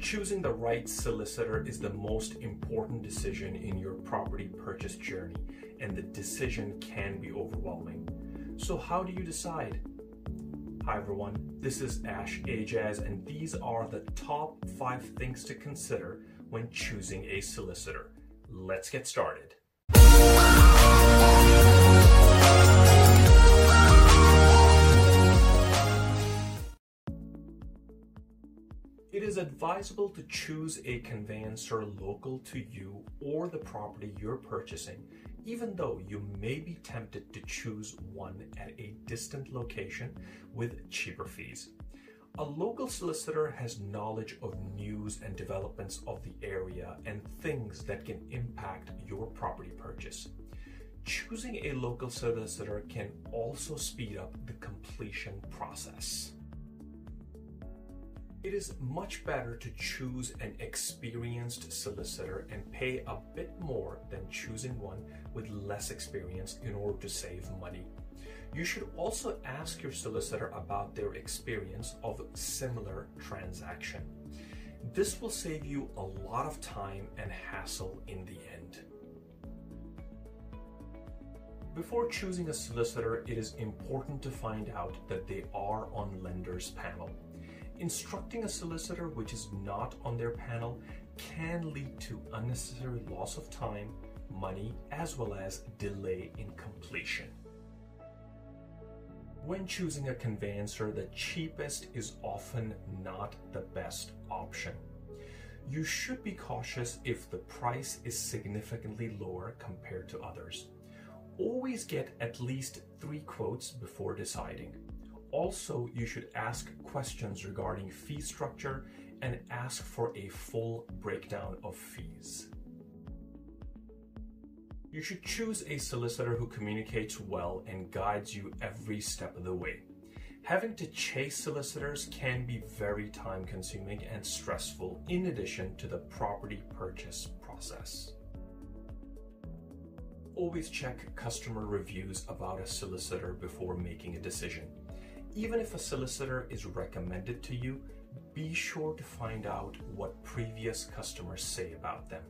Choosing the right solicitor is the most important decision in your property purchase journey, and the decision can be overwhelming. So, how do you decide? Hi everyone, this is Ash Ajaz, and these are the top five things to consider when choosing a solicitor. Let's get started. It is advisable to choose a conveyancer local to you or the property you're purchasing, even though you may be tempted to choose one at a distant location with cheaper fees. A local solicitor has knowledge of news and developments of the area and things that can impact your property purchase. Choosing a local solicitor can also speed up the completion process. It is much better to choose an experienced solicitor and pay a bit more than choosing one with less experience in order to save money. You should also ask your solicitor about their experience of similar transaction. This will save you a lot of time and hassle in the end. Before choosing a solicitor, it is important to find out that they are on lender's panel. Instructing a solicitor which is not on their panel can lead to unnecessary loss of time, money, as well as delay in completion. When choosing a conveyancer, the cheapest is often not the best option. You should be cautious if the price is significantly lower compared to others. Always get at least three quotes before deciding. Also, you should ask questions regarding fee structure and ask for a full breakdown of fees. You should choose a solicitor who communicates well and guides you every step of the way. Having to chase solicitors can be very time consuming and stressful in addition to the property purchase process. Always check customer reviews about a solicitor before making a decision. Even if a solicitor is recommended to you, be sure to find out what previous customers say about them.